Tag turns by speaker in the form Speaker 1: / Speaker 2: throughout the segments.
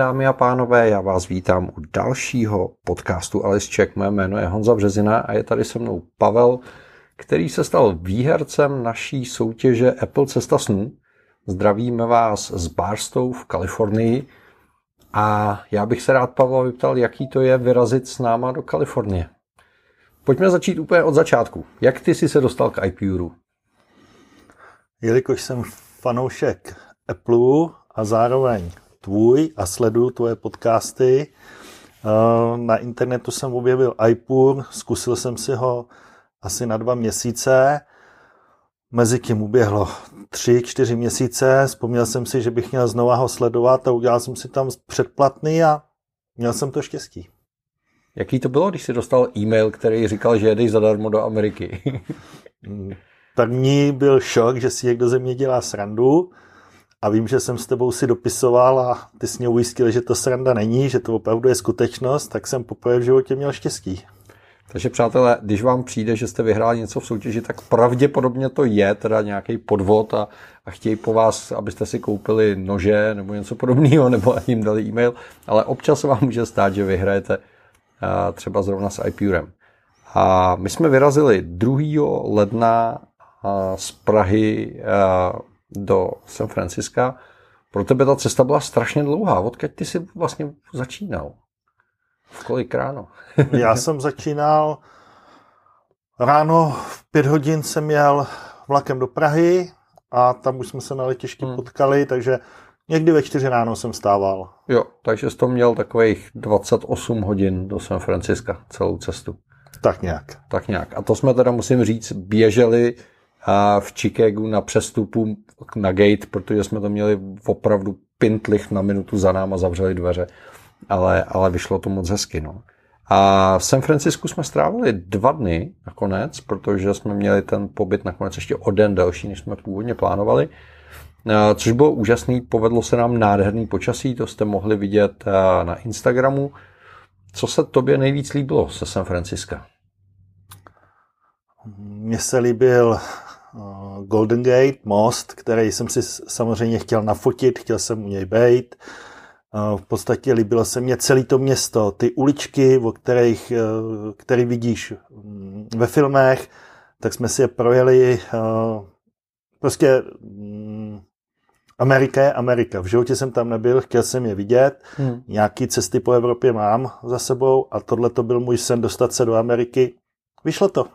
Speaker 1: Dámy a pánové, já vás vítám u dalšího podcastu Alice Check. Mé jméno je Honza Březina a je tady se mnou Pavel, který se stal výhercem naší soutěže Apple Cesta snů. Zdravíme vás z Barstow v Kalifornii a já bych se rád Pavel vyptal, jaký to je vyrazit s náma do Kalifornie. Pojďme začít úplně od začátku. Jak ty jsi se dostal k iPuru?
Speaker 2: Jelikož jsem fanoušek Apple a zároveň tvůj a sleduju tvoje podcasty, eh, na internetu jsem objevil iPur, zkusil jsem si ho asi na dva měsíce, mezi tím uběhlo tři, čtyři měsíce, vzpomněl jsem si, že bych měl znova ho sledovat a udělal jsem si tam předplatný a měl jsem to štěstí.
Speaker 1: Jaký to bylo, když jsi dostal e-mail, který říkal, že jedeš zadarmo do Ameriky?
Speaker 2: První byl šok, že si někdo ze mě dělá srandu a vím, že jsem s tebou si dopisoval a ty jsi mě ujistil, že to sranda není, že to opravdu je skutečnost, tak jsem poprvé v životě měl štěstí.
Speaker 1: Takže přátelé, když vám přijde, že jste vyhráli něco v soutěži, tak pravděpodobně to je teda nějaký podvod a, a chtějí po vás, abyste si koupili nože nebo něco podobného, nebo jim dali e-mail, ale občas vám může stát, že vyhrajete a, třeba zrovna s iPurem. A my jsme vyrazili 2. ledna a, z Prahy a, do San Franciska. Pro tebe ta cesta byla strašně dlouhá. Odkud ty jsi vlastně začínal? V kolik ráno?
Speaker 2: Já jsem začínal ráno v pět hodin jsem jel vlakem do Prahy a tam už jsme se na letišti hmm. potkali, takže někdy ve čtyři ráno jsem stával.
Speaker 1: Jo, takže jsi to měl takových 28 hodin do San Franciska celou cestu.
Speaker 2: Tak nějak.
Speaker 1: Tak nějak. A to jsme teda, musím říct, běželi v Chicagu na přestupu na gate, protože jsme to měli opravdu pintlich na minutu za náma, zavřeli dveře, ale, ale vyšlo to moc hezky. No. A v San Francisku jsme strávili dva dny nakonec, protože jsme měli ten pobyt nakonec ještě o den delší, než jsme původně plánovali. Což bylo úžasný, povedlo se nám nádherný počasí, to jste mohli vidět na Instagramu. Co se tobě nejvíc líbilo se San Franciska?
Speaker 2: Mně se líbil Golden Gate, most, který jsem si samozřejmě chtěl nafotit, chtěl jsem u něj být. V podstatě líbilo se mně celé to město, ty uličky, o kterých, e, který vidíš mm, ve filmech, tak jsme si je projeli. Prostě mm, Amerika je Amerika. V životě jsem tam nebyl, chtěl jsem je vidět. Hmm. Nějaký cesty po Evropě mám za sebou a tohle to byl můj sen dostat se do Ameriky. Vyšlo to.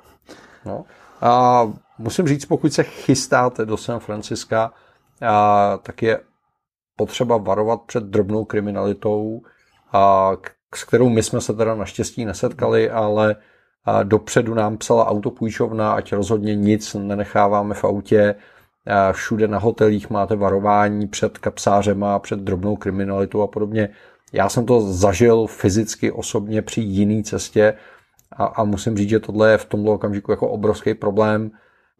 Speaker 1: No. A musím říct, pokud se chystáte do San Franciska, a, tak je potřeba varovat před drobnou kriminalitou, a, s kterou my jsme se teda naštěstí nesetkali, ale a, dopředu nám psala autopůjčovna, ať rozhodně nic nenecháváme v autě, a všude na hotelích máte varování před kapsářema, před drobnou kriminalitou a podobně. Já jsem to zažil fyzicky osobně při jiné cestě, a, a musím říct, že tohle je v tomto okamžiku jako obrovský problém.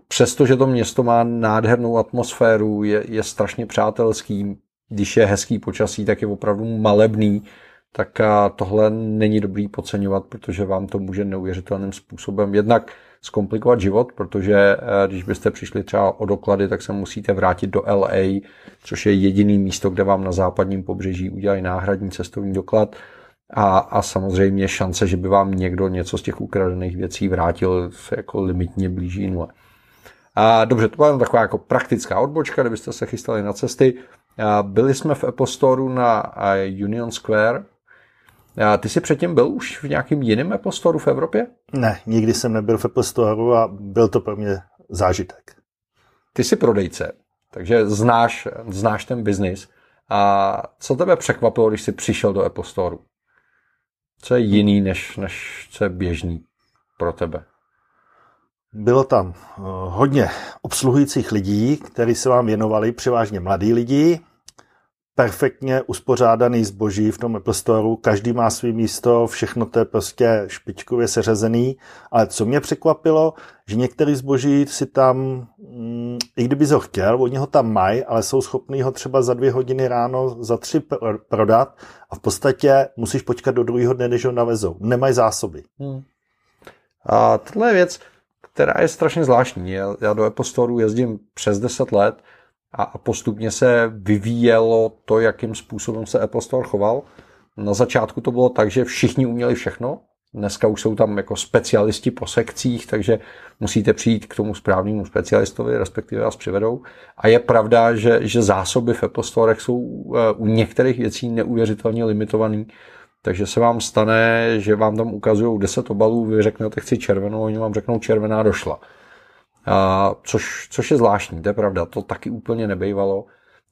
Speaker 1: Přestože to město má nádhernou atmosféru, je, je strašně přátelský, když je hezký počasí, tak je opravdu malebný, tak tohle není dobrý podceňovat, protože vám to může neuvěřitelným způsobem jednak zkomplikovat život, protože eh, když byste přišli třeba o doklady, tak se musíte vrátit do LA, což je jediný místo, kde vám na západním pobřeží udělají náhradní cestovní doklad a, a samozřejmě šance, že by vám někdo něco z těch ukradených věcí vrátil, se jako limitně blíží nule. A dobře, to byla taková jako praktická odbočka, kdybyste se chystali na cesty. A byli jsme v Apple Store na Union Square. A ty jsi předtím byl už v nějakým jiném Apple Store v Evropě?
Speaker 2: Ne, nikdy jsem nebyl v Apple Store a byl to pro mě zážitek.
Speaker 1: Ty jsi prodejce, takže znáš, znáš ten biznis. A co tebe překvapilo, když jsi přišel do Apple Store? Co je jiný, než, než co je běžný pro tebe?
Speaker 2: Bylo tam eh, hodně obsluhujících lidí, kteří se vám věnovali, převážně mladí lidi, perfektně uspořádaný zboží v tom Apple Store, každý má svý místo, všechno to je prostě špičkově seřazený, ale co mě překvapilo, že některý zboží si tam, mm, i kdyby ho chtěl, oni ho tam mají, ale jsou schopní ho třeba za dvě hodiny ráno, za tři prodat a v podstatě musíš počkat do druhého dne, než ho navezou. Nemají zásoby. Hmm.
Speaker 1: A tohle je věc, která je strašně zvláštní. Já do Apple Store jezdím přes 10 let a postupně se vyvíjelo to, jakým způsobem se Apple Store choval. Na začátku to bylo tak, že všichni uměli všechno, Dneska už jsou tam jako specialisti po sekcích, takže musíte přijít k tomu správnému specialistovi, respektive vás přivedou. A je pravda, že, že zásoby v Apple Store jsou eh, u některých věcí neuvěřitelně limitovaný. Takže se vám stane, že vám tam ukazují 10 obalů, vy řeknete, chci červenou, oni vám řeknou, červená došla. A, což, což je zvláštní, to je pravda, to taky úplně nebejvalo,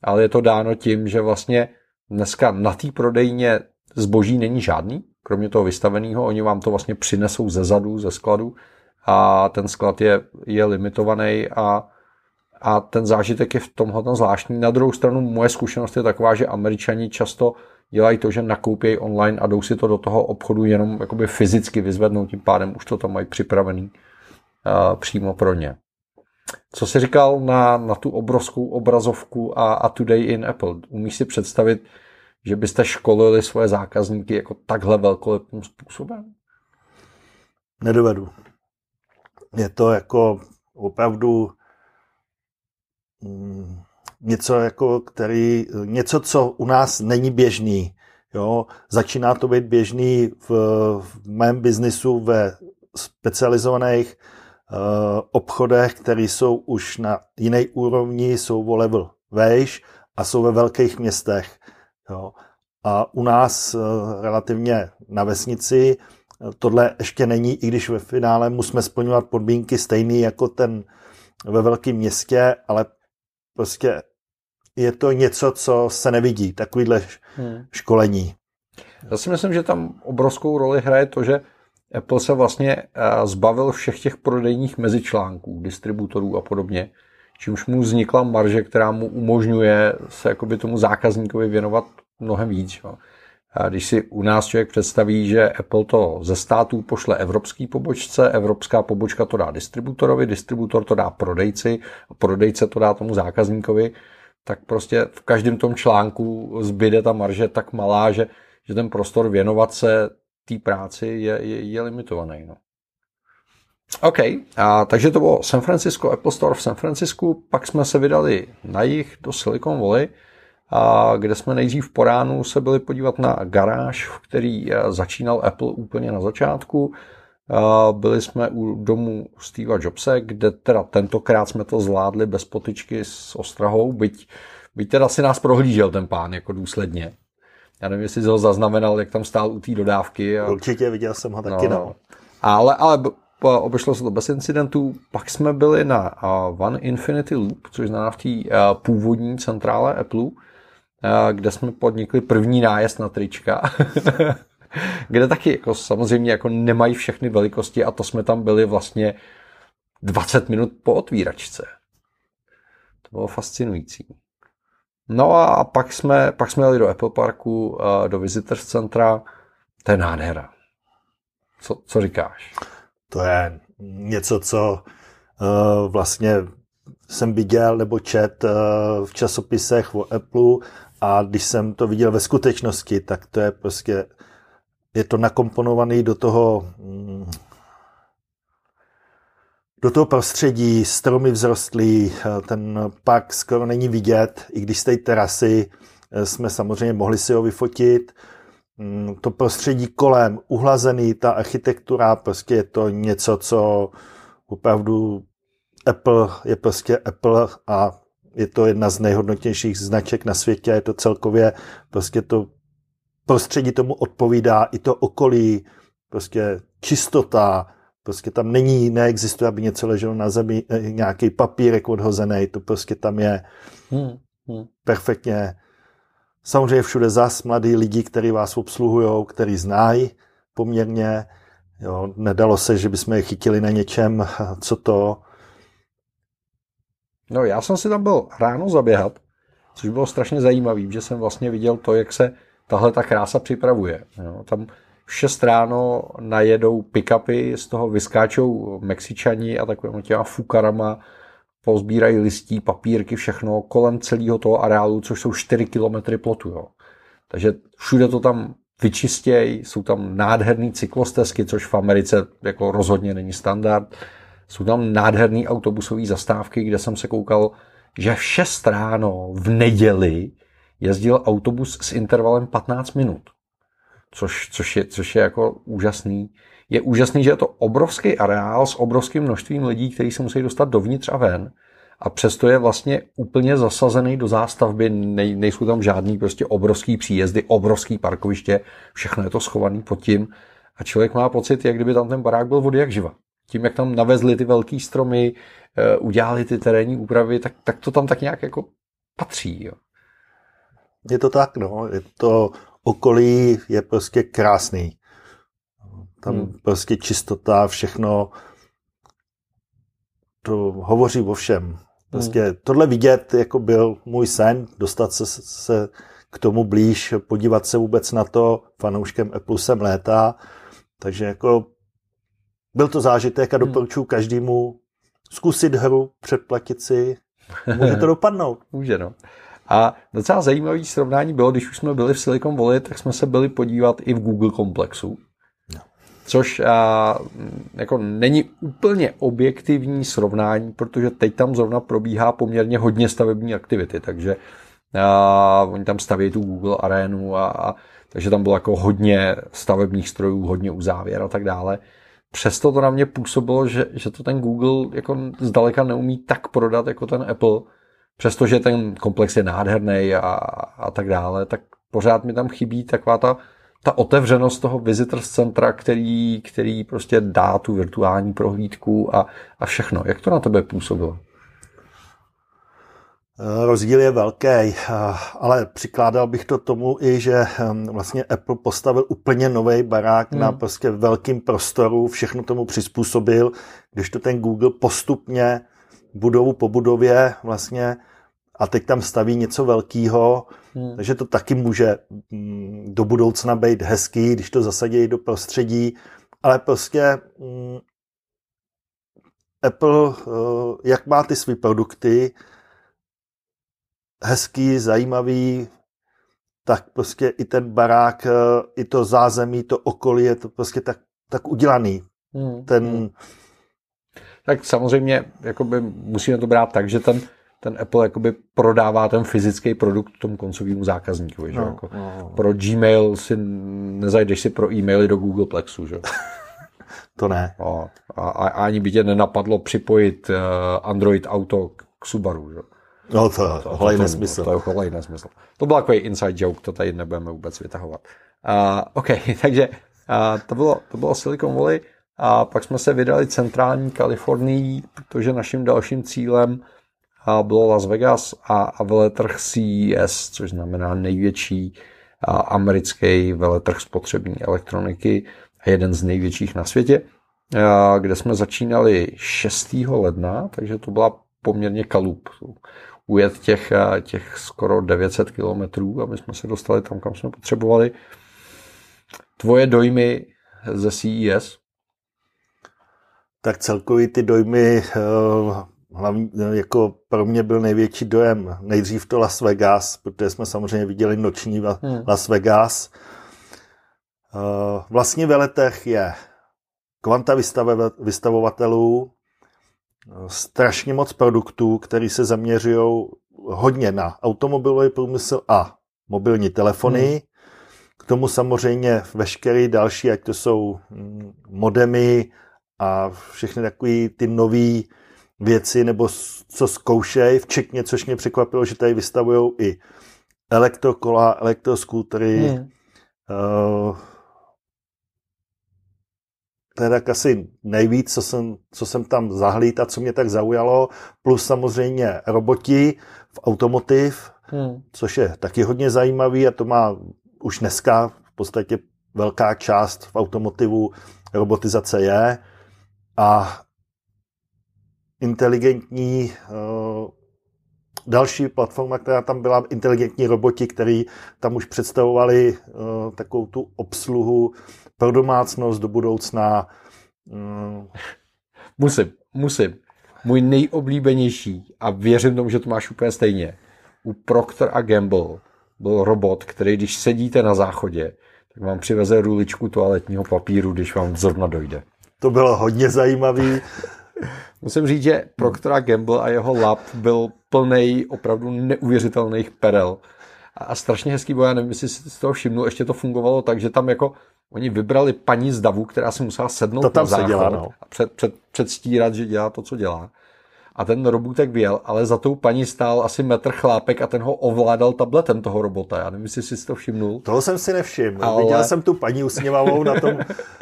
Speaker 1: ale je to dáno tím, že vlastně dneska na té prodejně zboží není žádný, kromě toho vystaveného, oni vám to vlastně přinesou ze zadu, ze skladu a ten sklad je, je limitovaný a, a ten zážitek je v tomhle zvláštní. Na druhou stranu moje zkušenost je taková, že američani často dělají to, že nakoupějí online a jdou si to do toho obchodu jenom jakoby fyzicky vyzvednout, tím pádem už to tam mají připravený přímo pro ně. Co jsi říkal na, na tu obrovskou obrazovku a, a Today in Apple? Umíš si představit, že byste školili svoje zákazníky jako takhle velkolepým způsobem?
Speaker 2: Nedovedu. Je to jako opravdu mm, něco, jako který, něco, co u nás není běžný. Jo? Začíná to být běžný v, v mém biznisu ve specializovaných obchodech, které jsou už na jiné úrovni, jsou o level vejš a jsou ve velkých městech. Jo. A u nás eh, relativně na vesnici eh, tohle ještě není, i když ve finále musíme splňovat podmínky stejný jako ten ve velkém městě, ale prostě je to něco, co se nevidí, takovýhle hmm. školení.
Speaker 1: Já si myslím, že tam obrovskou roli hraje to, že Apple se vlastně eh, zbavil všech těch prodejních mezičlánků, distributorů a podobně, čímž mu vznikla marže, která mu umožňuje se jakoby tomu zákazníkovi věnovat mnohem víc. Jo. A když si u nás člověk představí, že Apple to ze států pošle evropský pobočce, evropská pobočka to dá distributorovi, distributor to dá prodejci, prodejce to dá tomu zákazníkovi, tak prostě v každém tom článku zbyde ta marže tak malá, že, že ten prostor věnovat se té práci je, je, je limitovaný. No. OK, a takže to bylo San Francisco, Apple Store v San Francisku, pak jsme se vydali na jich do Silicon Valley, a kde jsme nejdřív po ránu se byli podívat na garáž, v který eh, začínal Apple úplně na začátku. Byli jsme u domu Steva Jobse, kde teda tentokrát jsme to zvládli bez potyčky s ostrahou, byť, byť teda si nás prohlížel ten pán jako důsledně. Já nevím, jestli jsi ho zaznamenal, jak tam stál u té dodávky.
Speaker 2: A... Určitě, viděl jsem ho taky, no. no.
Speaker 1: Ale, ale obešlo se to bez incidentů. Pak jsme byli na One Infinity Loop, což znamená v té původní centrále Apple, kde jsme podnikli první nájezd na trička. kde taky jako samozřejmě jako nemají všechny velikosti a to jsme tam byli vlastně 20 minut po otvíračce. To bylo fascinující. No a pak jsme, pak jsme jeli do Apple Parku, do Visitors Centra. To je nádhera. Co, co říkáš?
Speaker 2: To je něco, co uh, vlastně jsem viděl nebo čet uh, v časopisech o Apple a když jsem to viděl ve skutečnosti, tak to je prostě, je to nakomponovaný do toho, mm, do toho prostředí, stromy vzrostlý, ten pak skoro není vidět, i když z té terasy eh, jsme samozřejmě mohli si ho vyfotit. Mm, to prostředí kolem, uhlazený, ta architektura, prostě je to něco, co opravdu Apple je prostě Apple a je to jedna z nejhodnotnějších značek na světě, je to celkově prostě to prostředí tomu odpovídá, i to okolí, prostě čistota, prostě tam není, neexistuje, aby něco leželo na zemi, eh, nějaký papírek odhozený, to prostě tam je hmm, hmm. perfektně. Samozřejmě všude zas mladí lidi, kteří vás obsluhují, který znají poměrně. Jo, nedalo se, že bychom je chytili na něčem, co to,
Speaker 1: No já jsem si tam byl ráno zaběhat, což bylo strašně zajímavé, že jsem vlastně viděl to, jak se tahle ta krása připravuje. Jo, tam v 6 ráno najedou pick-upy, z toho vyskáčou Mexičani a takovým těma fukarama pozbírají listí, papírky, všechno kolem celého toho areálu, což jsou 4 kilometry plotu. Jo. Takže všude to tam vyčistějí, jsou tam nádherný cyklostezky, což v Americe jako rozhodně není standard. Jsou tam nádherné autobusové zastávky, kde jsem se koukal, že v 6 ráno v neděli jezdil autobus s intervalem 15 minut. Což, což, je, což je jako úžasný. Je úžasný, že je to obrovský areál s obrovským množstvím lidí, kteří se musí dostat dovnitř a ven. A přesto je vlastně úplně zasazený do zástavby, nej, nejsou tam žádný prostě obrovský příjezdy, obrovský parkoviště, všechno je to schovaný pod tím. A člověk má pocit, jak kdyby tam ten barák byl vody jak živa. Tím, jak tam navezli ty velký stromy, eh, udělali ty terénní úpravy, tak, tak to tam tak nějak jako patří. Jo.
Speaker 2: Je to tak, no. Je to okolí je prostě krásný. Tam hmm. prostě čistota, všechno to hovoří o všem. Prostě hmm. tohle vidět, jako byl můj sen, dostat se, se k tomu blíž, podívat se vůbec na to, fanouškem Apple jsem léta, takže jako byl to zážitek a hmm. doporučuji každému zkusit hru, předplatit si, může to dopadnout.
Speaker 1: Může, no. A docela zajímavý srovnání bylo, když už jsme byli v Silicon Valley, tak jsme se byli podívat i v Google komplexu. No. Což a, jako není úplně objektivní srovnání, protože teď tam zrovna probíhá poměrně hodně stavební aktivity, takže a, oni tam staví tu Google arénu a, a takže tam bylo jako hodně stavebních strojů, hodně uzávěr a tak dále. Přesto to na mě působilo, že, že to ten Google jako zdaleka neumí tak prodat jako ten Apple, přestože ten komplex je nádherný a, a tak dále, tak pořád mi tam chybí taková ta, ta otevřenost toho visitors centra, který, který prostě dá tu virtuální prohlídku a, a všechno. Jak to na tebe působilo?
Speaker 2: Rozdíl je velký, ale přikládal bych to tomu i, že hm, vlastně Apple postavil úplně nový barák hmm. na prostě velkým prostoru, všechno tomu přizpůsobil, když to ten Google postupně budovu po budově vlastně a teď tam staví něco velkého, hmm. takže to taky může hm, do budoucna být hezký, když to zasadí do prostředí, ale prostě hm, Apple, eh, jak má ty své produkty, hezký, zajímavý, tak prostě i ten barák, eh, i to zázemí, to okolí je to prostě tak, tak udělaný. Hmm. Ten... Hmm.
Speaker 1: Tak samozřejmě jakoby musíme to brát tak, že ten, ten Apple jakoby prodává ten fyzický produkt tomu koncovému zákazníkovi. Že? No, jako no. Pro Gmail si nezajdeš si pro e-maily do Google Plexu. Že?
Speaker 2: to ne.
Speaker 1: No, a, a, ani by tě nenapadlo připojit uh, Android Auto k Subaru. Že?
Speaker 2: No to, to holej nesmysl.
Speaker 1: To je holej nesmysl. To byl takový inside joke, to tady nebudeme vůbec vytahovat. Uh, OK, takže uh, to, bylo, to bylo Silicon Valley a pak jsme se vydali centrální Kalifornii, protože naším dalším cílem bylo Las Vegas a, a veletrh CES, což znamená největší americký veletrh spotřební elektroniky a jeden z největších na světě, kde jsme začínali 6. ledna, takže to byla poměrně kalup ujet těch, těch skoro 900 kilometrů, aby jsme se dostali tam, kam jsme potřebovali. Tvoje dojmy ze CES?
Speaker 2: Tak celkově ty dojmy, eh, hlavně eh, jako pro mě byl největší dojem nejdřív to Las Vegas, protože jsme samozřejmě viděli noční hmm. Las Vegas. Vlastně veletech je kvanta vystavovatelů, strašně moc produktů, které se zaměřují hodně na automobilový průmysl a mobilní telefony. Hmm. K tomu samozřejmě veškeré další, ať to jsou mm, modemy a všechny takové ty nové věci, nebo co zkoušej, včetně, což mě překvapilo, že tady vystavují i elektrokola, elektroskútry, hmm. uh, to je tak asi nejvíc, co jsem, co jsem tam zahlíd a co mě tak zaujalo, plus samozřejmě roboti v automotiv, hmm. což je taky hodně zajímavý a to má už dneska v podstatě velká část v automotivu robotizace je a inteligentní uh, další platforma, která tam byla, inteligentní roboti, který tam už představovali uh, takovou tu obsluhu pro domácnost do budoucna.
Speaker 1: Mm. Musím, musím. Můj nejoblíbenější, a věřím tomu, že to máš úplně stejně, u Procter a Gamble byl robot, který když sedíte na záchodě, tak vám přiveze ruličku toaletního papíru, když vám zrovna dojde.
Speaker 2: To bylo hodně zajímavý.
Speaker 1: Musím říct, že Procter a Gamble a jeho lab byl plný opravdu neuvěřitelných perel. A strašně hezký byl, já nevím, jestli si z toho všimnul, ještě to fungovalo tak, že tam jako oni vybrali paní z davu, která si musela sednout
Speaker 2: to tam
Speaker 1: na záchod
Speaker 2: dělá, no.
Speaker 1: a před, před, předstírat, že dělá to, co dělá. A ten robůtek vyjel, ale za tou paní stál asi metr chlápek a ten ho ovládal tabletem toho robota. Já nevím, jestli jsi to všimnul.
Speaker 2: Toho jsem si nevšiml. Ale... Viděl jsem tu paní usměvavou na, tom,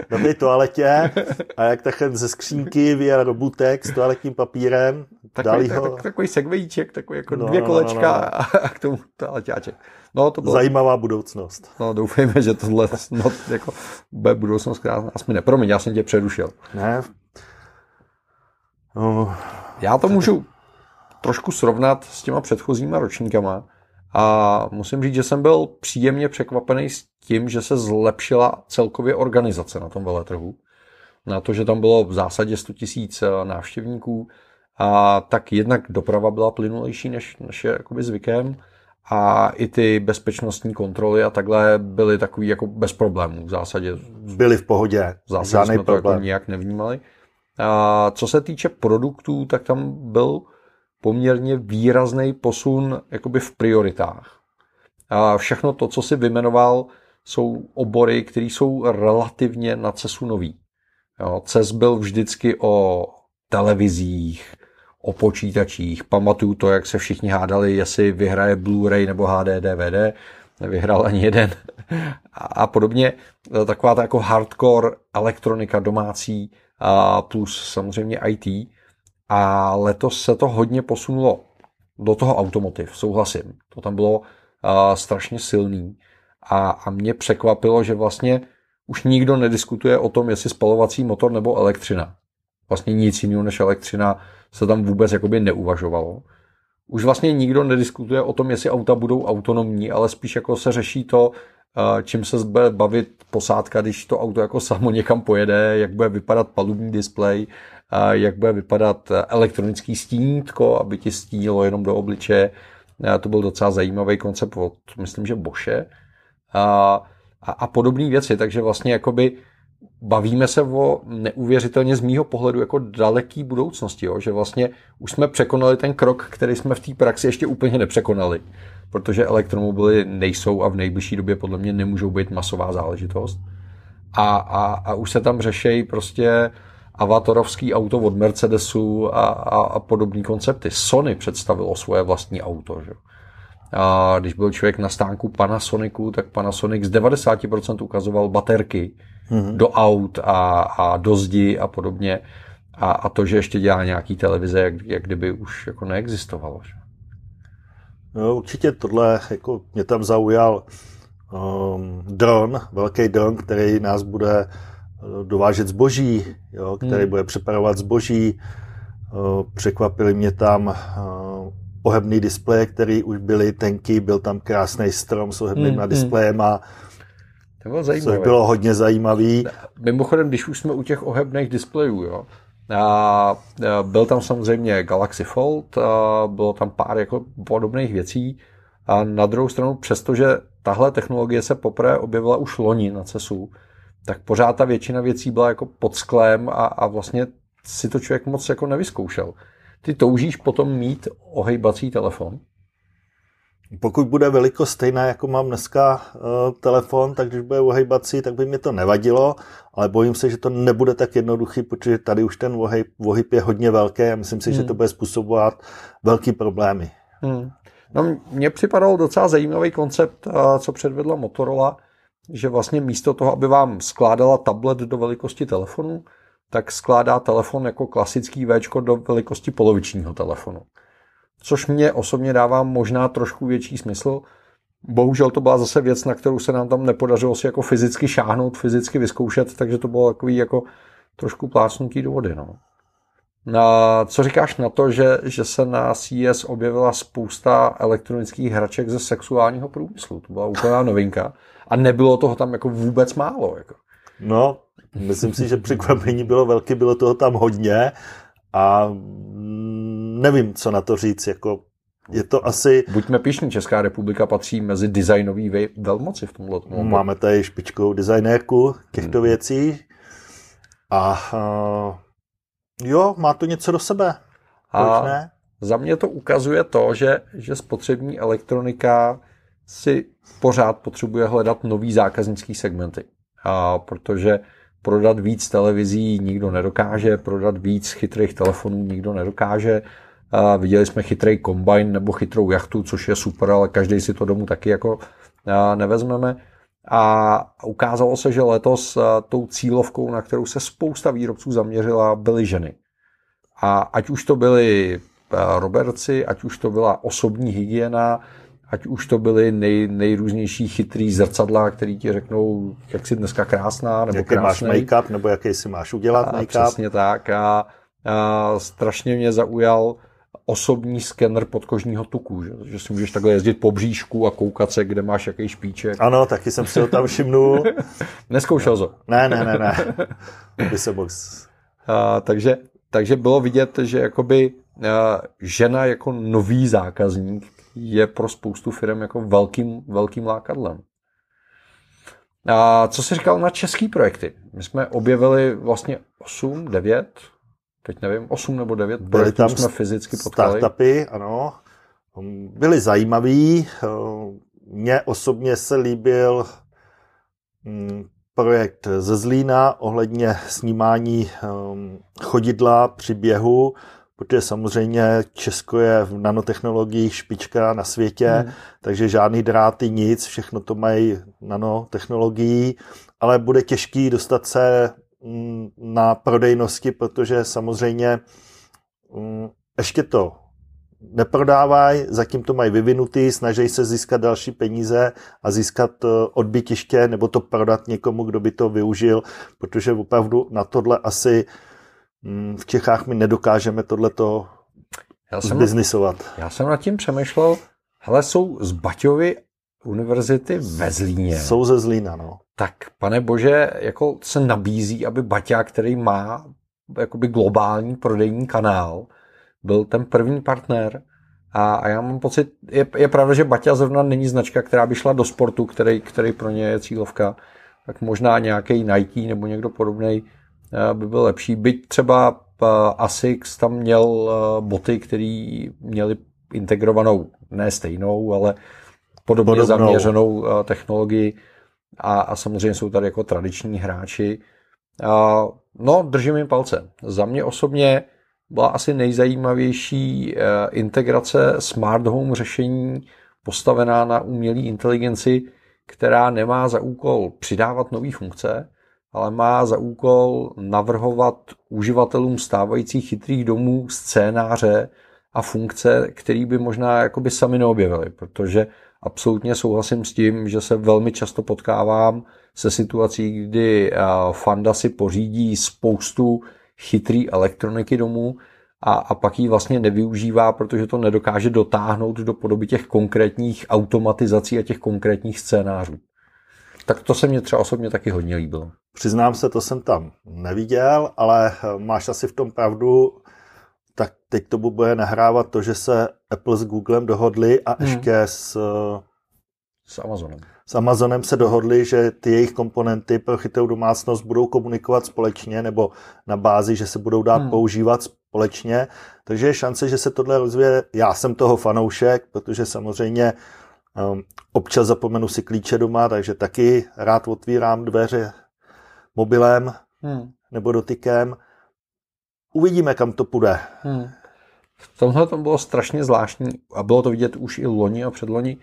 Speaker 2: na té toaletě a jak takhle ze skřínky vyjel robůtek s toaletním papírem.
Speaker 1: Takový, tak, ho... tak, takový segvejíček, takový jako no, dvě kolečka no, no, no. a k tomu toaleťáček. No, to bylo...
Speaker 2: Zajímavá budoucnost.
Speaker 1: No, doufejme, že tohle no, jako, bude budoucnost krásná. Aspoň ne, promiň, já jsem tě přerušil.
Speaker 2: Ne. No,
Speaker 1: já to můžu trošku srovnat s těma předchozíma ročníkama a musím říct, že jsem byl příjemně překvapený s tím, že se zlepšila celkově organizace na tom veletrhu. Na to, že tam bylo v zásadě 100 tisíc eh, návštěvníků, a tak jednak doprava byla plynulejší, než, než je jakoby zvykem a i ty bezpečnostní kontroly a takhle byly takový jako bez problémů v zásadě.
Speaker 2: Byly v pohodě,
Speaker 1: v zásadě žádný jsme problém. to jako nijak nevnímali. A co se týče produktů, tak tam byl poměrně výrazný posun jakoby v prioritách. A všechno to, co si vymenoval, jsou obory, které jsou relativně na CESu nový. Jo, CES byl vždycky o televizích, o počítačích. Pamatuju to, jak se všichni hádali, jestli vyhraje Blu-ray nebo HD DVD. Nevyhrál ani jeden. A podobně. Taková ta jako hardcore elektronika domácí a plus samozřejmě IT. A letos se to hodně posunulo do toho automotiv, souhlasím. To tam bylo strašně silný. A, a mě překvapilo, že vlastně už nikdo nediskutuje o tom, jestli spalovací motor nebo elektřina. Vlastně nic jiného než elektřina se tam vůbec jakoby neuvažovalo. Už vlastně nikdo nediskutuje o tom, jestli auta budou autonomní, ale spíš jako se řeší to, čím se bude bavit posádka, když to auto jako samo někam pojede, jak bude vypadat palubní displej, jak bude vypadat elektronický stínítko, aby ti stínilo jenom do obličeje. To byl docela zajímavý koncept od, myslím, že Boše. A, a, a podobné věci, takže vlastně jakoby bavíme se o neuvěřitelně z mýho pohledu jako daleký budoucnosti, jo? že vlastně už jsme překonali ten krok, který jsme v té praxi ještě úplně nepřekonali protože elektromobily nejsou a v nejbližší době podle mě nemůžou být masová záležitost. A, a, a už se tam řešejí prostě avatorovský auto od Mercedesu a, a, a podobné koncepty. Sony představilo svoje vlastní auto. Že? A když byl člověk na stánku Panasonicu, tak Panasonic z 90% ukazoval baterky mm-hmm. do aut a, a do zdi a podobně. A, a to, že ještě dělá nějaký televize, jak, jak kdyby už jako neexistovalo. Že?
Speaker 2: No, určitě tohle, jako mě tam zaujal um, dron, velký dron, který nás bude uh, dovážet zboží, jo, který hmm. bude přepravovat zboží. Uh, překvapili mě tam uh, pohebný displeje, který už byly tenký, byl tam krásný strom s ohebným hmm, displejem a
Speaker 1: to bylo zajímavé.
Speaker 2: Což bylo hodně zajímavý.
Speaker 1: Mimochodem, když už jsme u těch ohebných displejů, jo, a byl tam samozřejmě Galaxy Fold, a bylo tam pár jako podobných věcí. A na druhou stranu, přestože tahle technologie se poprvé objevila už loni na CESu, tak pořád ta většina věcí byla jako pod sklem a, a vlastně si to člověk moc jako nevyzkoušel. Ty toužíš potom mít ohejbací telefon?
Speaker 2: Pokud bude velikost stejná, jako mám dneska uh, telefon, tak když bude ohejbací, tak by mě to nevadilo, ale bojím se, že to nebude tak jednoduchý, protože tady už ten ohyb, ohyb je hodně velký a myslím si, hmm. že to bude způsobovat velký problémy.
Speaker 1: Hmm. No, mně připadal docela zajímavý koncept, uh, co předvedla Motorola, že vlastně místo toho, aby vám skládala tablet do velikosti telefonu, tak skládá telefon jako klasický V do velikosti polovičního telefonu což mě osobně dává možná trošku větší smysl. Bohužel to byla zase věc, na kterou se nám tam nepodařilo si jako fyzicky šáhnout, fyzicky vyzkoušet, takže to bylo takový jako trošku plácnutí do vody. No. A co říkáš na to, že, že se na CES objevila spousta elektronických hraček ze sexuálního průmyslu? To byla úplná novinka. A nebylo toho tam jako vůbec málo. Jako.
Speaker 2: No, myslím si, že překvapení bylo velké, bylo toho tam hodně a nevím, co na to říct, jako je to asi...
Speaker 1: Buďme pišní, Česká republika patří mezi designový velmoci v tomhle.
Speaker 2: Tomu. Máme tady špičkovou designérku těchto hmm. věcí a uh, jo, má to něco do sebe. A, ne?
Speaker 1: za mě to ukazuje to, že, že spotřební elektronika si pořád potřebuje hledat nový zákaznický segmenty. A protože prodat víc televizí nikdo nedokáže, prodat víc chytrých telefonů nikdo nedokáže. A viděli jsme chytrý kombajn nebo chytrou jachtu, což je super, ale každý si to domů taky jako nevezmeme. A ukázalo se, že letos tou cílovkou, na kterou se spousta výrobců zaměřila, byly ženy. A ať už to byly Robertci, ať už to byla osobní hygiena, ať už to byly nej, nejrůznější chytrý zrcadla, který ti řeknou, jak jsi dneska krásná, nebo
Speaker 2: jaký máš make-up, nebo jaký si máš udělat
Speaker 1: a
Speaker 2: make-up.
Speaker 1: Přesně tak. A, a strašně mě zaujal osobní skener podkožního tuku, že, že si můžeš takhle jezdit po bříšku a koukat se, kde máš jaký špíček.
Speaker 2: Ano, taky jsem si ho tam všimnul.
Speaker 1: Neskoušel to.
Speaker 2: Ne, ne, ne, ne. Mohl...
Speaker 1: A, takže, takže bylo vidět, že jakoby a, žena jako nový zákazník je pro spoustu firm jako velkým, velkým lákadlem. A co jsi říkal na český projekty? My jsme objevili vlastně 8, 9, teď nevím, 8 nebo 9
Speaker 2: Byly tam
Speaker 1: jsme fyzicky potkali.
Speaker 2: Startupy, ano. Byly zajímavý. Mně osobně se líbil mm, projekt ze Zlína ohledně snímání um, chodidla při běhu, protože samozřejmě Česko je v nanotechnologiích špička na světě, hmm. takže žádný dráty, nic, všechno to mají nanotechnologií, ale bude těžký dostat se na prodejnosti, protože samozřejmě mm, ještě to neprodávají, zatím to mají vyvinutý, snaží se získat další peníze a získat eh, odbytiště nebo to prodat někomu, kdo by to využil, protože opravdu na tohle asi mm, v Čechách my nedokážeme tohleto zbiznisovat.
Speaker 1: Já jsem nad tím přemýšlel, hele, jsou z Baťovy univerzity ve Zlíně.
Speaker 2: Jsou ze Zlína, no.
Speaker 1: Tak, pane bože, jako se nabízí, aby Baťa, který má jakoby globální prodejní kanál, byl ten první partner a, a já mám pocit, je, je pravda, že Baťa zrovna není značka, která by šla do sportu, který, který pro ně je cílovka, tak možná nějaký Nike nebo někdo podobný eh, by byl lepší. Byť třeba eh, Asics tam měl eh, boty, které měly integrovanou, ne stejnou, ale podobně Podobnou. zaměřenou technologii a, a samozřejmě jsou tady jako tradiční hráči. A, no, držím jim palce. Za mě osobně byla asi nejzajímavější eh, integrace smart home řešení postavená na umělé inteligenci, která nemá za úkol přidávat nové funkce, ale má za úkol navrhovat uživatelům stávajících chytrých domů scénáře a funkce, které by možná jakoby sami neobjevili, protože absolutně souhlasím s tím, že se velmi často potkávám se situací, kdy eh, Fanda si pořídí spoustu chytrý elektroniky domů a, a pak ji vlastně nevyužívá, protože to nedokáže dotáhnout do podoby těch konkrétních automatizací a těch konkrétních scénářů. Tak to se mně třeba osobně taky hodně líbilo.
Speaker 2: Přiznám se, to jsem tam neviděl, ale eh, máš asi v tom pravdu, tak teď to bude nahrávat to, že se Apple s Googlem dohodli a hmm. ještě s,
Speaker 1: s Amazonem.
Speaker 2: S Amazonem se dohodli, že ty jejich komponenty pro chytrou domácnost budou komunikovat společně nebo na bázi, že se budou dát hmm. používat společně. Takže je šance, že se tohle rozvíje. Já jsem toho fanoušek, protože samozřejmě um, občas zapomenu si klíče doma, takže taky rád otvírám dveře mobilem hmm. nebo dotykem. Uvidíme, kam to půjde. Hmm.
Speaker 1: V tomhle to bylo strašně zvláštní a bylo to vidět už i loni a předloni.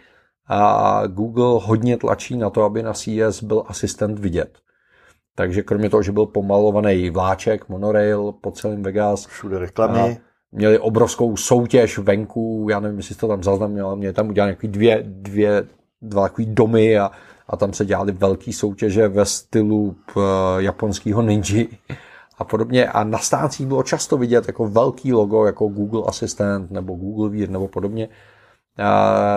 Speaker 1: A Google hodně tlačí na to, aby na CES byl asistent vidět. Takže kromě toho, že byl pomalovaný vláček, monorail po celém Vegas.
Speaker 2: Všude reklamy.
Speaker 1: Měli obrovskou soutěž venku, já nevím, jestli to tam zaznamenalo, měli tam udělat nějaký dvě, dvě, dva takový domy a, a tam se dělaly velké soutěže ve stylu uh, japonského ninja a podobně. A na stáncích bylo často vidět jako velký logo, jako Google Assistant nebo Google Wear nebo podobně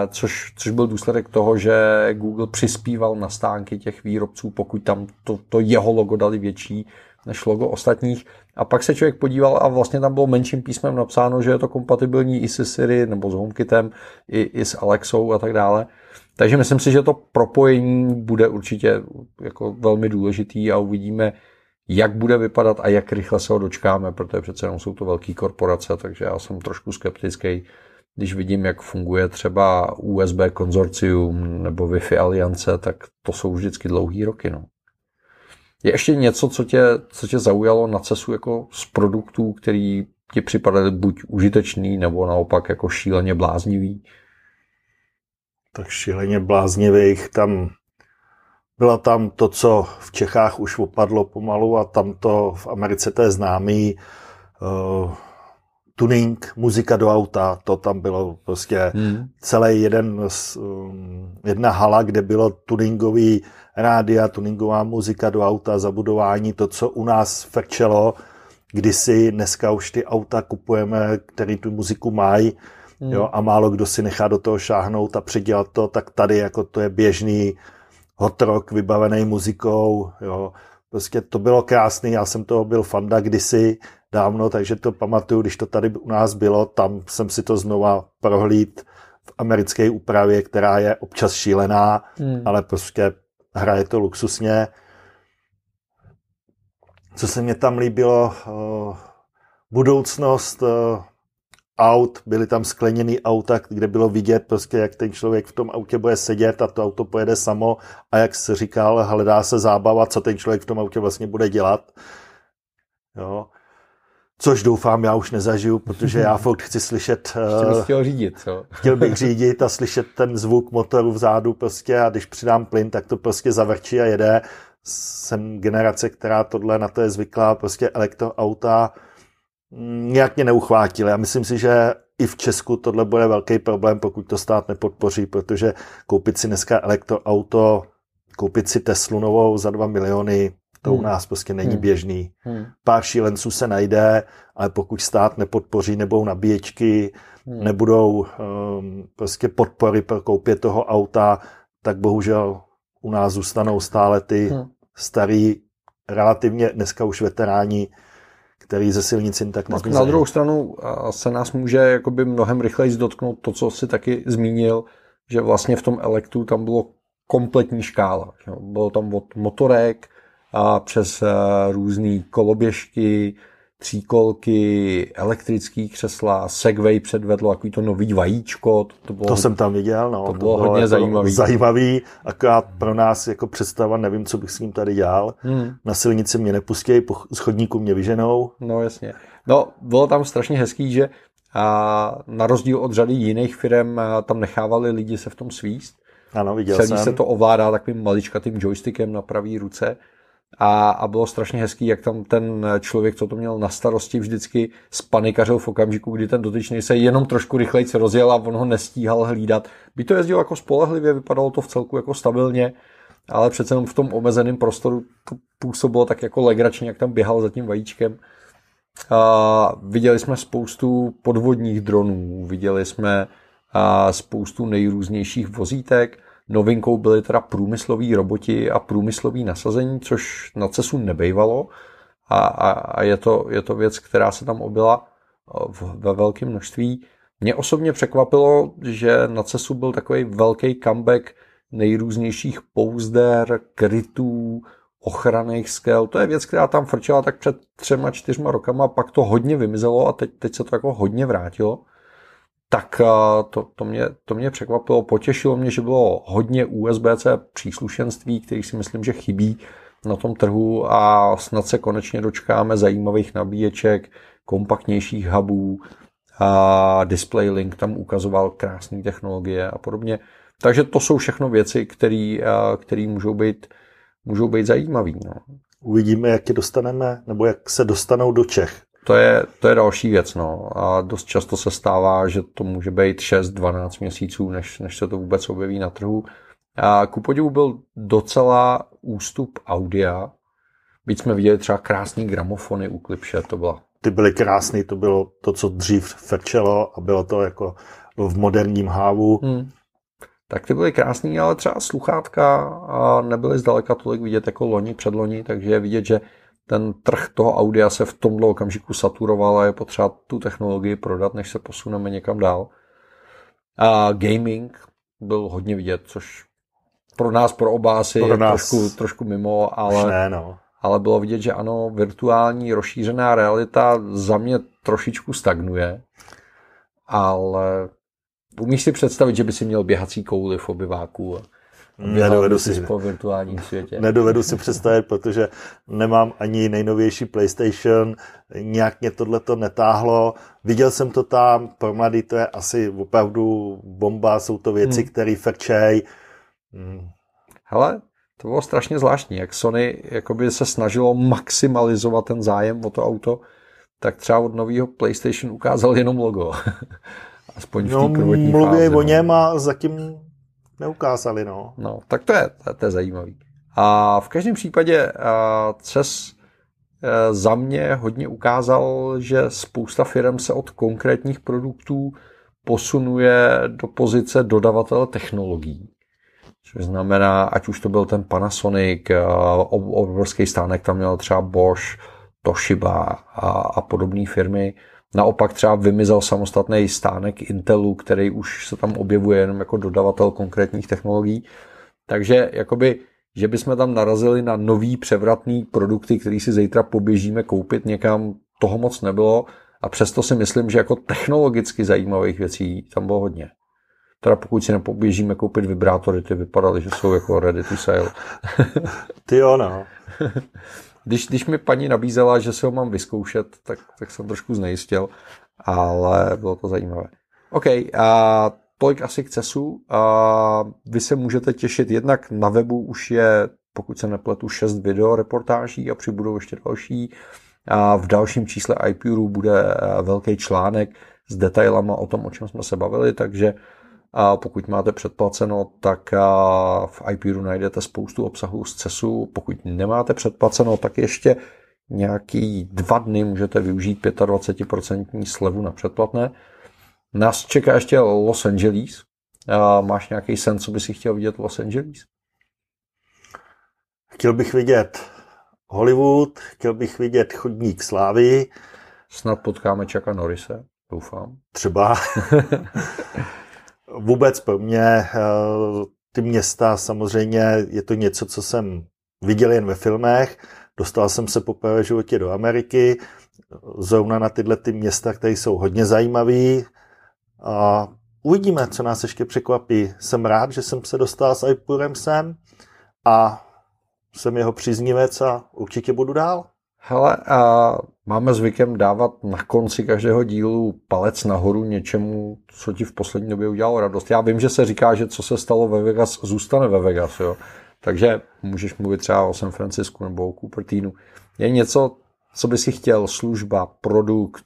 Speaker 1: což, což byl důsledek toho, že Google přispíval na stánky těch výrobců, pokud tam to, to jeho logo dali větší než logo ostatních. A pak se člověk podíval a vlastně tam bylo menším písmem napsáno, že je to kompatibilní i se Siri nebo s HomeKitem, i, i s Alexou a tak dále. Takže myslím si, že to propojení bude určitě jako velmi důležitý a uvidíme, jak bude vypadat a jak rychle se ho dočkáme, protože přece jenom jsou to velké korporace, takže já jsem trošku skeptický, když vidím, jak funguje třeba USB konzorcium nebo Wi-Fi aliance, tak to jsou vždycky dlouhý roky. No. Je ještě něco, co tě, co tě zaujalo na CESu jako z produktů, který ti připadaly buď užitečný, nebo naopak jako šíleně bláznivý?
Speaker 2: Tak šíleně bláznivých tam byla tam to, co v Čechách už opadlo pomalu a tam to v Americe to je známý. Uh, tuning, muzika do auta, to tam bylo prostě hmm. celý jeden, um, jedna hala, kde bylo tuningový rádia, tuningová muzika do auta, zabudování, to, co u nás frčelo, kdysi, dneska už ty auta kupujeme, který tu muziku mají, hmm. jo, a málo kdo si nechá do toho šáhnout a předělat to, tak tady jako to je běžný hot rock vybavený muzikou, jo. Prostě to bylo krásný, já jsem toho byl fanda kdysi dávno, takže to pamatuju, když to tady u nás bylo, tam jsem si to znova prohlíd v americké úpravě, která je občas šílená, hmm. ale prostě hraje to luxusně. Co se mě tam líbilo, uh, budoucnost uh, aut, byly tam skleněný auta, kde bylo vidět prostě, jak ten člověk v tom autě bude sedět a to auto pojede samo a jak se říkal, hledá se zábava, co ten člověk v tom autě vlastně bude dělat. Jo. Což doufám, já už nezažiju, protože já fakt chci slyšet...
Speaker 1: Uh, chtěl řídit, co?
Speaker 2: Chtěl bych řídit a slyšet ten zvuk motoru vzadu prostě a když přidám plyn, tak to prostě zavrčí a jede. Jsem generace, která tohle na to je zvyklá, prostě elektroauta nějak mě neuchvátili. Já myslím si, že i v Česku tohle bude velký problém, pokud to stát nepodpoří, protože koupit si dneska elektroauto, koupit si Teslu novou za 2 miliony, to hmm. u nás prostě není hmm. běžný. Hmm. Pár šílenců se najde, ale pokud stát nepodpoří, nebudou nabíječky, hmm. nebudou um, prostě podpory pro koupě toho auta, tak bohužel u nás zůstanou stále ty hmm. starý, relativně dneska už veteráni, který ze silnic tak nezmizejí.
Speaker 1: Na druhou stranu se nás může jakoby mnohem rychleji dotknout to, co si taky zmínil, že vlastně v tom elektru tam bylo kompletní škála. Bylo tam od motorek a přes eh, různé koloběžky, tříkolky, elektrický křesla, Segway předvedlo takový to nový vajíčko.
Speaker 2: To, to, bylo, to jsem tam viděl, no.
Speaker 1: To, to bylo, bylo hodně jako zajímavý.
Speaker 2: Zajímavý, akorát pro nás jako představa, nevím, co bych s ním tady dělal. Hmm. Na silnici mě nepustí, po schodníku mě vyženou.
Speaker 1: No jasně. No, bylo tam strašně hezký, že a na rozdíl od řady jiných firm tam nechávali lidi se v tom svíst.
Speaker 2: Ano, viděl
Speaker 1: Celý
Speaker 2: jsem.
Speaker 1: se to ovládá takovým maličkatým joystickem na pravý ruce a, a bylo strašně hezký, jak tam ten člověk, co to měl na starosti, vždycky spanikařil v okamžiku, kdy ten dotyčný se jenom trošku rychleji rozjel a on ho nestíhal hlídat. By to jezdilo jako spolehlivě, vypadalo to v celku jako stabilně, ale přece jenom v tom omezeném prostoru to působilo tak jako legračně, jak tam běhal za tím vajíčkem. A viděli jsme spoustu podvodních dronů, viděli jsme a spoustu nejrůznějších vozítek, Novinkou byly teda průmysloví roboti a průmyslový nasazení, což na CESu nebejvalo a, a, a je, to, je to věc, která se tam objela ve velkém množství. Mě osobně překvapilo, že na CESu byl takový velký comeback nejrůznějších pouzder, krytů, ochranných skel. To je věc, která tam frčela tak před třema, čtyřma rokama, pak to hodně vymizelo a teď, teď se to jako hodně vrátilo tak to, to, mě, to mě překvapilo. Potěšilo mě, že bylo hodně USB-C příslušenství, který si myslím, že chybí na tom trhu a snad se konečně dočkáme zajímavých nabíječek, kompaktnějších hubů a Display Link tam ukazoval krásné technologie a podobně. Takže to jsou všechno věci, které můžou být, můžou být zajímavé. No.
Speaker 2: Uvidíme, jak je dostaneme, nebo jak se dostanou do Čech.
Speaker 1: To je, to je další věc, no. A dost často se stává, že to může být 6-12 měsíců, než, než se to vůbec objeví na trhu. A ku podivu byl docela ústup audia. Byť jsme viděli třeba krásný gramofony u Klipše, to byla.
Speaker 2: Ty byly krásný, to bylo to, co dřív frčelo a bylo to jako v moderním hávu. Hmm.
Speaker 1: Tak ty byly krásný, ale třeba sluchátka a nebyly zdaleka tolik vidět jako loni, předloni, takže je vidět, že ten trh toho audia se v tomhle okamžiku saturoval a je potřeba tu technologii prodat, než se posuneme někam dál. A gaming byl hodně vidět, což pro nás, pro oba asi pro je nás trošku, trošku mimo, ale,
Speaker 2: ne, no.
Speaker 1: ale bylo vidět, že ano, virtuální rozšířená realita za mě trošičku stagnuje, ale umíš si představit, že by si měl běhací kouli v obyváku a
Speaker 2: Nedovedu si,
Speaker 1: po virtuálním světě.
Speaker 2: Nedovedu si představit, protože nemám ani nejnovější PlayStation, nějak mě tohle to netáhlo. Viděl jsem to tam, pro mladý to je asi opravdu bomba, jsou to věci, hmm. které frčej.
Speaker 1: Hmm. Hele, to bylo strašně zvláštní, jak Sony jakoby se snažilo maximalizovat ten zájem o to auto, tak třeba od nového PlayStation ukázal jenom logo. Aspoň v té no, prvotní
Speaker 2: mluví fázi, o no. něm a zatím neukázali, no.
Speaker 1: No, tak to je, to, to je zajímavý. A v každém případě CES e, za mě hodně ukázal, že spousta firm se od konkrétních produktů posunuje do pozice dodavatele technologií. Což znamená, ať už to byl ten Panasonic, obrovský stánek tam měl třeba Bosch, Toshiba a, a podobné firmy, Naopak třeba vymizel samostatný stánek Intelu, který už se tam objevuje jenom jako dodavatel konkrétních technologií. Takže jakoby, že bychom tam narazili na nový převratný produkty, který si zítra poběžíme koupit někam, toho moc nebylo a přesto si myslím, že jako technologicky zajímavých věcí tam bylo hodně. Teda pokud si nepoběžíme koupit vibrátory, ty vypadaly, že jsou jako ready to sale.
Speaker 2: ty jo, no.
Speaker 1: Když, když mi paní nabízela, že si ho mám vyzkoušet, tak, tak jsem trošku znejistil, ale bylo to zajímavé. OK, a tolik asi k CESu. A vy se můžete těšit, jednak na webu už je, pokud se nepletu, šest video reportáží a přibudou ještě další. A v dalším čísle iPuru bude velký článek s detailama o tom, o čem jsme se bavili, takže a pokud máte předplaceno, tak v iPeeru najdete spoustu obsahu z CESu. Pokud nemáte předplaceno, tak ještě nějaký dva dny můžete využít 25% slevu na předplatné. Nás čeká ještě Los Angeles. A máš nějaký sen, co by si chtěl vidět v Los Angeles?
Speaker 2: Chtěl bych vidět Hollywood, chtěl bych vidět chodník slávy.
Speaker 1: Snad potkáme Čaka Norise, doufám.
Speaker 2: Třeba. vůbec pro mě eh, ty města samozřejmě je to něco, co jsem viděl jen ve filmech. Dostal jsem se po v životě do Ameriky, zrovna na tyhle ty města, které jsou hodně zajímavé. A uvidíme, co nás ještě překvapí. Jsem rád, že jsem se dostal s iPurem sem a jsem jeho příznivec a určitě budu dál.
Speaker 1: Hele, a máme zvykem dávat na konci každého dílu palec nahoru něčemu, co ti v poslední době udělalo radost. Já vím, že se říká, že co se stalo ve Vegas, zůstane ve Vegas, jo. Takže můžeš mluvit třeba o San Francisku nebo o Cupertinu. Je něco, co by si chtěl, služba, produkt,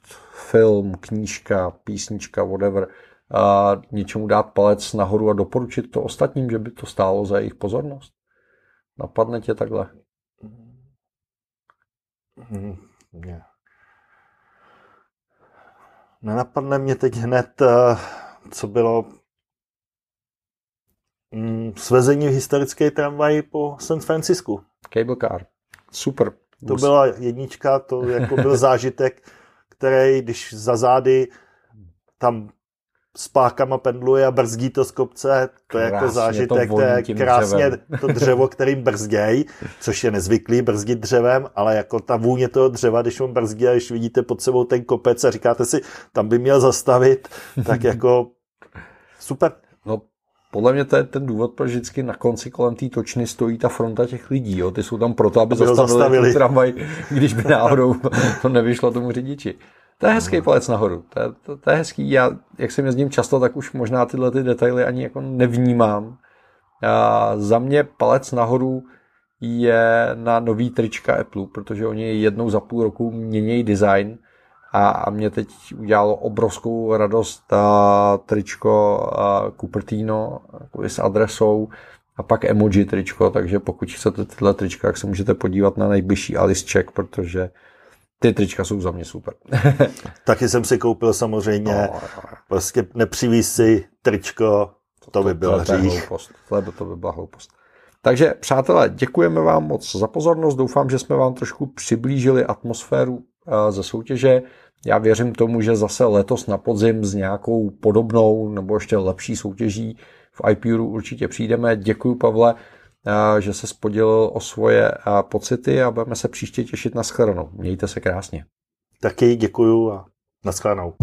Speaker 1: film, knížka, písnička, whatever, a něčemu dát palec nahoru a doporučit to ostatním, že by to stálo za jejich pozornost? Napadne tě takhle?
Speaker 2: Hmm, Nenapadne mě teď hned, eh, co bylo mm, svezení v historické tramvaji po San Francisku.
Speaker 1: Cable car. Super.
Speaker 2: To byla jednička, to jako byl zážitek, který, když za zády tam s pákama pendluje a brzdí to z kopce, to je jako zážitek, to, to je krásně dřevem. to dřevo, kterým brzděj, což je nezvyklý brzdit dřevem, ale jako ta vůně toho dřeva, když on brzdí a když vidíte pod sebou ten kopec a říkáte si, tam by měl zastavit, tak jako super.
Speaker 1: No, podle mě to je ten důvod, proč vždycky na konci kolem té točny stojí ta fronta těch lidí. Jo? Ty jsou tam proto, aby, aby zastavili, zastavili. tramvaj, když by náhodou to nevyšlo tomu řidiči. To je hezký palec nahoru. To je, to, to je hezký. Já, jak jsem jezdím často, tak už možná tyhle ty detaily ani jako nevnímám. A za mě palec nahoru je na nový trička Apple, protože oni jednou za půl roku mění design a, a mě teď udělalo obrovskou radost a tričko a Cupertino s adresou a pak emoji tričko, takže pokud chcete tyhle trička, tak se můžete podívat na nejbližší Alice Check, protože ty trička jsou za mě super.
Speaker 2: Taky jsem si koupil samozřejmě, no, prostě nepřivíz si tričko, to, to by byl to, hřích.
Speaker 1: Hloupost, to, to by byla hloupost. Takže přátelé, děkujeme vám moc za pozornost. Doufám, že jsme vám trošku přiblížili atmosféru eh, ze soutěže. Já věřím tomu, že zase letos na podzim s nějakou podobnou nebo ještě lepší soutěží v IPUru určitě přijdeme. Děkuji, Pavle, že se podělil o svoje pocity a budeme se příště těšit na shledanou. Mějte se krásně.
Speaker 2: Taky děkuju a nashledanou.